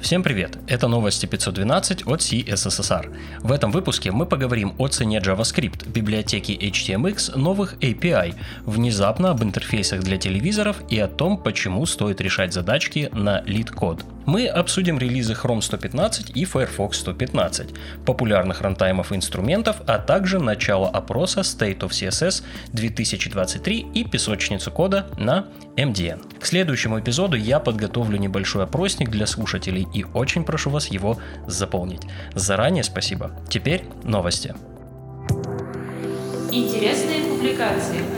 Всем привет! Это новости 512 от CSSR. В этом выпуске мы поговорим о цене JavaScript, библиотеки HTMX, новых API, внезапно об интерфейсах для телевизоров и о том, почему стоит решать задачки на lead-код. Мы обсудим релизы Chrome 115 и Firefox 115, популярных рантаймов инструментов, а также начало опроса State of CSS 2023 и песочницу кода на MDN. К следующему эпизоду я подготовлю небольшой опросник для слушателей и очень прошу вас его заполнить. Заранее спасибо. Теперь новости. Интересные публикации.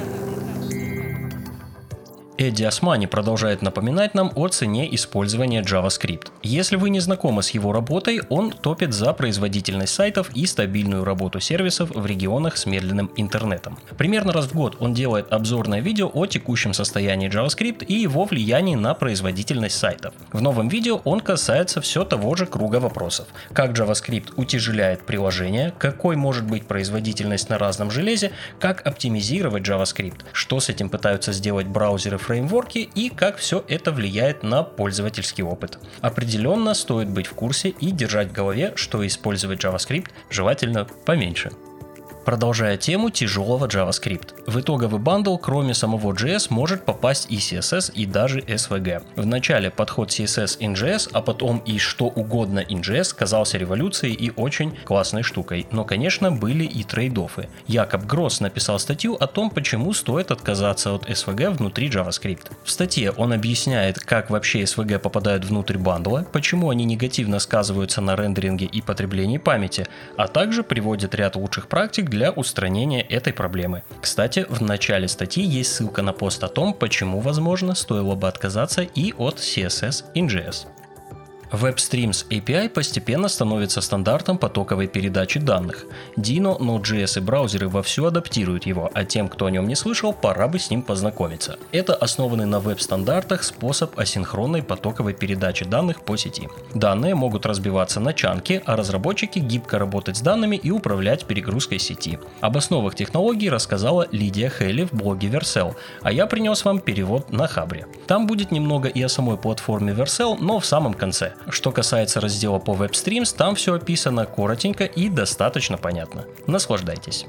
Эдди Османи продолжает напоминать нам о цене использования JavaScript. Если вы не знакомы с его работой, он топит за производительность сайтов и стабильную работу сервисов в регионах с медленным интернетом. Примерно раз в год он делает обзорное видео о текущем состоянии JavaScript и его влиянии на производительность сайтов. В новом видео он касается все того же круга вопросов. Как JavaScript утяжеляет приложение, какой может быть производительность на разном железе, как оптимизировать JavaScript, что с этим пытаются сделать браузеры фреймворки и как все это влияет на пользовательский опыт. Определенно стоит быть в курсе и держать в голове, что использовать JavaScript желательно поменьше. Продолжая тему тяжелого JavaScript. В итоговый bundle, кроме самого JS, может попасть и CSS, и даже SVG. Вначале подход CSS in JS, а потом и что угодно in JS казался революцией и очень классной штукой. Но, конечно, были и trade-off ы. Якоб Гросс написал статью о том, почему стоит отказаться от SVG внутри JavaScript. В статье он объясняет, как вообще SVG попадают внутрь бандла, почему они негативно сказываются на рендеринге и потреблении памяти, а также приводит ряд лучших практик для устранения этой проблемы. Кстати, в начале статьи есть ссылка на пост о том, почему, возможно, стоило бы отказаться и от CSS in JS. WebStreams API постепенно становится стандартом потоковой передачи данных. Dino, Node.js и браузеры вовсю адаптируют его, а тем, кто о нем не слышал, пора бы с ним познакомиться. Это основанный на веб-стандартах способ асинхронной потоковой передачи данных по сети. Данные могут разбиваться на чанки, а разработчики гибко работать с данными и управлять перегрузкой сети. Об основах технологий рассказала Лидия Хейли в блоге Vercel, а я принес вам перевод на Хабре. Там будет немного и о самой платформе Vercel, но в самом конце. Что касается раздела по WebStreams, там все описано коротенько и достаточно понятно. Наслаждайтесь.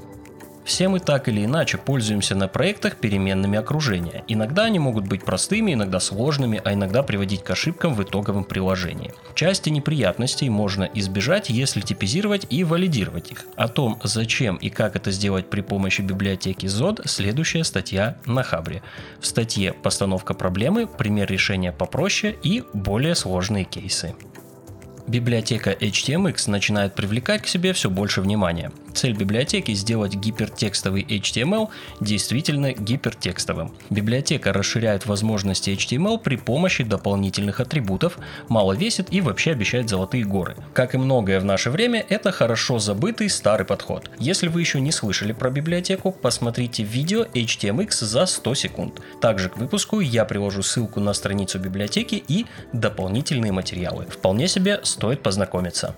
Все мы так или иначе пользуемся на проектах переменными окружения. Иногда они могут быть простыми, иногда сложными, а иногда приводить к ошибкам в итоговом приложении. Части неприятностей можно избежать, если типизировать и валидировать их. О том, зачем и как это сделать при помощи библиотеки ZOD, следующая статья на Хабре. В статье «Постановка проблемы», пример решения попроще и более сложные кейсы. Библиотека HTMX начинает привлекать к себе все больше внимания. Цель библиотеки – сделать гипертекстовый HTML действительно гипертекстовым. Библиотека расширяет возможности HTML при помощи дополнительных атрибутов, мало весит и вообще обещает золотые горы. Как и многое в наше время, это хорошо забытый старый подход. Если вы еще не слышали про библиотеку, посмотрите видео HTMX за 100 секунд. Также к выпуску я приложу ссылку на страницу библиотеки и дополнительные материалы. Вполне себе стоит познакомиться.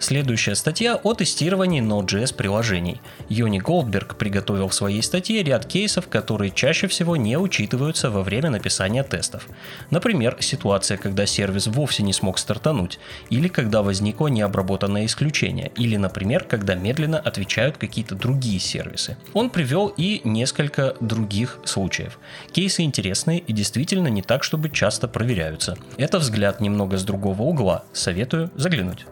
Следующая статья о тестировании Node.js приложений. Йони Голдберг приготовил в своей статье ряд кейсов, которые чаще всего не учитываются во время написания тестов. Например, ситуация, когда сервис вовсе не смог стартануть, или когда возникло необработанное исключение, или, например, когда медленно отвечают какие-то другие сервисы. Он привел и несколько других случаев. Кейсы интересные и действительно не так, чтобы часто проверяются. Это взгляд немного с другого угла, советую заглянуть.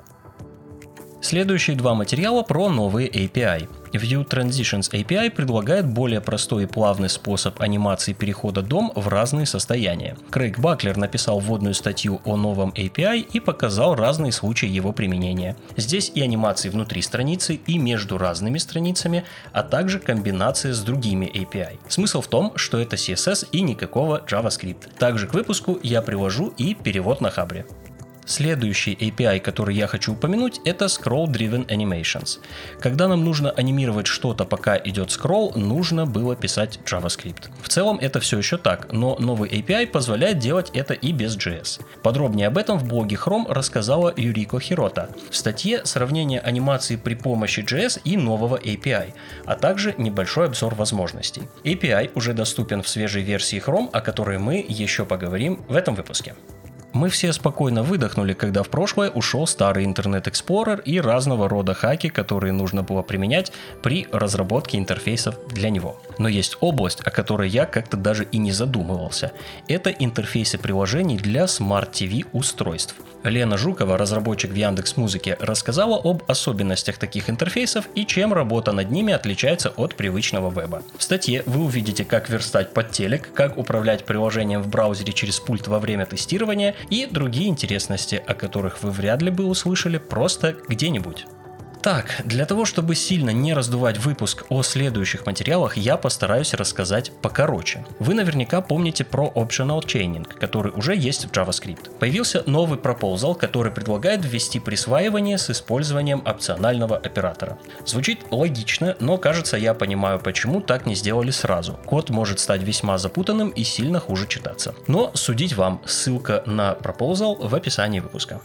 Следующие два материала про новые API. View Transitions API предлагает более простой и плавный способ анимации перехода дом в разные состояния. Крейг Баклер написал вводную статью о новом API и показал разные случаи его применения. Здесь и анимации внутри страницы, и между разными страницами, а также комбинация с другими API. Смысл в том, что это CSS и никакого JavaScript. Также к выпуску я привожу и перевод на Хабре. Следующий API, который я хочу упомянуть, это Scroll Driven Animations. Когда нам нужно анимировать что-то, пока идет скролл, нужно было писать JavaScript. В целом это все еще так, но новый API позволяет делать это и без JS. Подробнее об этом в блоге Chrome рассказала Юрико Хирота. В статье сравнение анимации при помощи JS и нового API, а также небольшой обзор возможностей. API уже доступен в свежей версии Chrome, о которой мы еще поговорим в этом выпуске. Мы все спокойно выдохнули, когда в прошлое ушел старый Internet Explorer и разного рода хаки, которые нужно было применять при разработке интерфейсов для него. Но есть область, о которой я как-то даже и не задумывался. Это интерфейсы приложений для Smart TV устройств. Лена Жукова, разработчик в Яндекс Музыке, рассказала об особенностях таких интерфейсов и чем работа над ними отличается от привычного веба. В статье вы увидите, как верстать под телек, как управлять приложением в браузере через пульт во время тестирования и другие интересности, о которых вы вряд ли бы услышали просто где-нибудь. Так, для того, чтобы сильно не раздувать выпуск о следующих материалах, я постараюсь рассказать покороче. Вы наверняка помните про Optional Chaining, который уже есть в JavaScript. Появился новый proposal, который предлагает ввести присваивание с использованием опционального оператора. Звучит логично, но кажется я понимаю, почему так не сделали сразу. Код может стать весьма запутанным и сильно хуже читаться. Но судить вам, ссылка на proposal в описании выпуска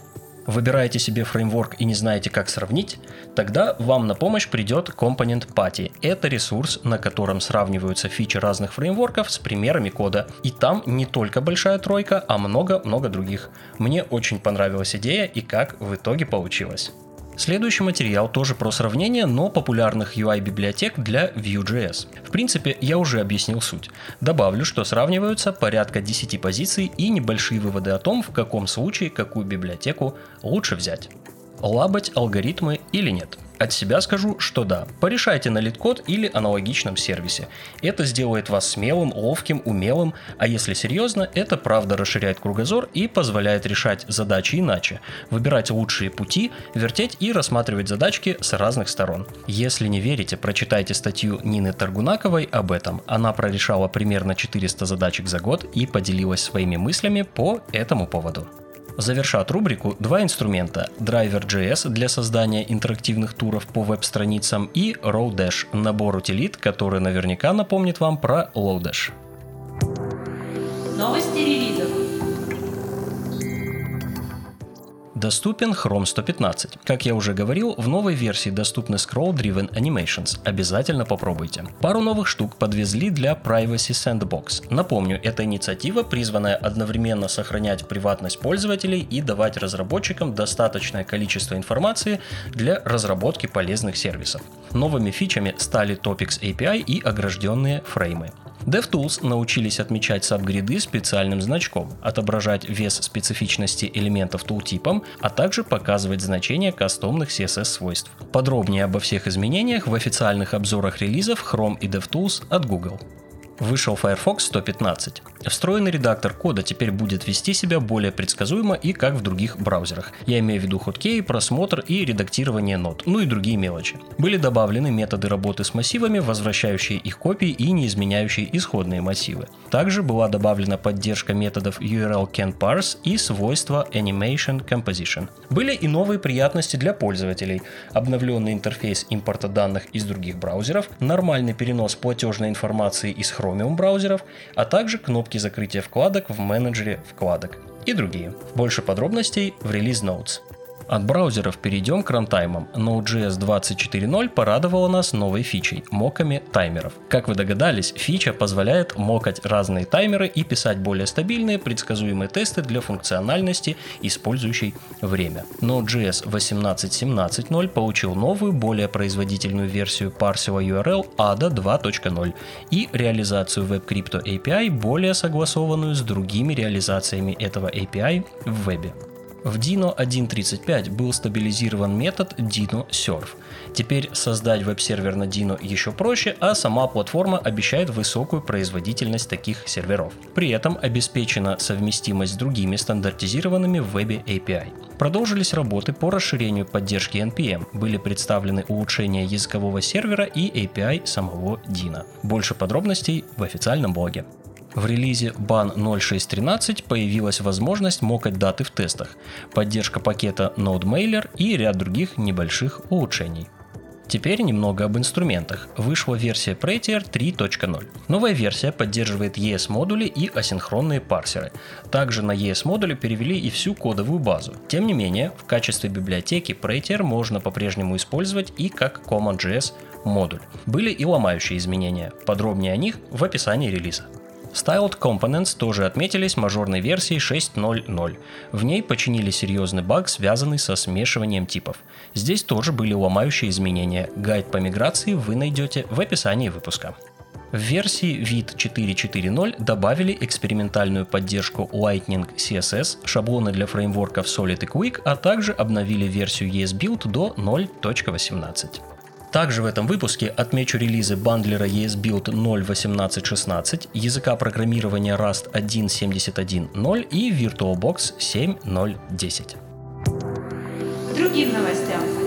выбираете себе фреймворк и не знаете, как сравнить, тогда вам на помощь придет Component Party. Это ресурс, на котором сравниваются фичи разных фреймворков с примерами кода. И там не только большая тройка, а много-много других. Мне очень понравилась идея и как в итоге получилось. Следующий материал тоже про сравнение, но популярных UI-библиотек для Vue.js. В принципе, я уже объяснил суть. Добавлю, что сравниваются порядка 10 позиций и небольшие выводы о том, в каком случае какую библиотеку лучше взять. Ботать алгоритмы или нет – от себя скажу, что да, порешайте на LeetCode или аналогичном сервисе. Это сделает вас смелым, ловким, умелым, а если серьезно, это правда расширяет кругозор и позволяет решать задачи иначе, выбирать лучшие пути, вертеть и рассматривать задачки с разных сторон. Если не верите, прочитайте статью Нины Таргунаковой об этом. Она прорешала примерно 400 задачек за год и поделилась своими мыслями по этому поводу. Завершат рубрику два инструмента – Driver.js для создания интерактивных туров по веб-страницам и Rowdash – набор утилит, который наверняка напомнит вам про Lodash. Новости релизов. Доступен Chrome 115. Как я уже говорил, в новой версии доступны Scroll Driven Animations. Обязательно попробуйте. Пару новых штук подвезли для Privacy Sandbox. Напомню, эта инициатива, призванная одновременно сохранять приватность пользователей и давать разработчикам достаточное количество информации для разработки полезных сервисов. Новыми фичами стали Topics API и огражденные фреймы. DevTools научились отмечать сабгриды специальным значком, отображать вес специфичности элементов тултипом, а также показывать значения кастомных CSS-свойств. Подробнее обо всех изменениях в официальных обзорах релизов Chrome и DevTools от Google. Вышел Firefox 115. Встроенный редактор кода теперь будет вести себя более предсказуемо и как в других браузерах. Я имею в виду хоткей, просмотр и редактирование нот, ну и другие мелочи. Были добавлены методы работы с массивами, возвращающие их копии и не изменяющие исходные массивы. Также была добавлена поддержка методов URL can parse и свойства Animation Composition. Были и новые приятности для пользователей. Обновленный интерфейс импорта данных из других браузеров, нормальный перенос платежной информации из Chrome Chromium браузеров, а также кнопки закрытия вкладок в менеджере вкладок и другие. Больше подробностей в Release Notes. От браузеров перейдем к рантаймам. Node.js 24.0 порадовала нас новой фичей – моками таймеров. Как вы догадались, фича позволяет мокать разные таймеры и писать более стабильные, предсказуемые тесты для функциональности, использующей время. Node.js 18.17.0 получил новую, более производительную версию парсила URL ADA 2.0 и реализацию WebCrypto API, более согласованную с другими реализациями этого API в вебе. В Dino 1.35 был стабилизирован метод Dino Surf. Теперь создать веб-сервер на Dino еще проще, а сама платформа обещает высокую производительность таких серверов. При этом обеспечена совместимость с другими стандартизированными в вебе API. Продолжились работы по расширению поддержки NPM, были представлены улучшения языкового сервера и API самого Dino. Больше подробностей в официальном блоге. В релизе BAN 0613 появилась возможность мокать даты в тестах, поддержка пакета NodeMailer и ряд других небольших улучшений. Теперь немного об инструментах. Вышла версия Prettier 3.0. Новая версия поддерживает ES-модули и асинхронные парсеры. Также на ES-модуле перевели и всю кодовую базу. Тем не менее, в качестве библиотеки Prettier можно по-прежнему использовать и как CommonJS модуль. Были и ломающие изменения. Подробнее о них в описании релиза. Styled Components тоже отметились мажорной версией 6.0.0. В ней починили серьезный баг, связанный со смешиванием типов. Здесь тоже были ломающие изменения. Гайд по миграции вы найдете в описании выпуска. В версии VIT 4.4.0 добавили экспериментальную поддержку Lightning CSS, шаблоны для фреймворков Solid и Quick, а также обновили версию ESBuild до 0.18. Также в этом выпуске отмечу релизы бандлера ESBuild 0.18.16, языка программирования Rust 1.71.0 и VirtualBox 7.0.10. Другим новостям.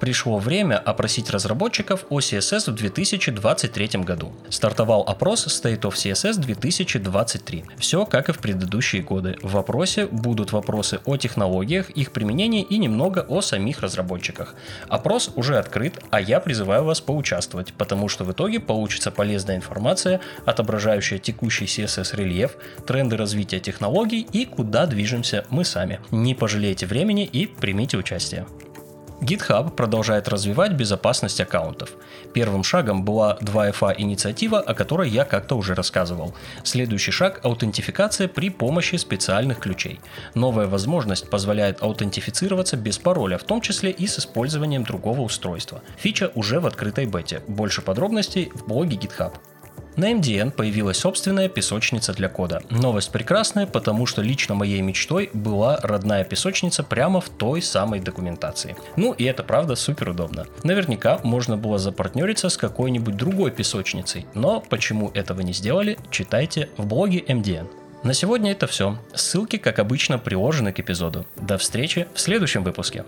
Пришло время опросить разработчиков о CSS в 2023 году. Стартовал опрос State of CSS 2023. Все как и в предыдущие годы. В вопросе будут вопросы о технологиях, их применении и немного о самих разработчиках. Опрос уже открыт, а я призываю вас поучаствовать, потому что в итоге получится полезная информация, отображающая текущий CSS рельеф, тренды развития технологий и куда движемся мы сами. Не пожалейте времени и примите участие. GitHub продолжает развивать безопасность аккаунтов. Первым шагом была 2FA инициатива, о которой я как-то уже рассказывал. Следующий шаг – аутентификация при помощи специальных ключей. Новая возможность позволяет аутентифицироваться без пароля, в том числе и с использованием другого устройства. Фича уже в открытой бете. Больше подробностей в блоге GitHub. На MDN появилась собственная песочница для кода. Новость прекрасная, потому что лично моей мечтой была родная песочница прямо в той самой документации. Ну и это правда супер удобно. Наверняка можно было запартнериться с какой-нибудь другой песочницей, но почему этого не сделали, читайте в блоге MDN. На сегодня это все. Ссылки, как обычно, приложены к эпизоду. До встречи в следующем выпуске.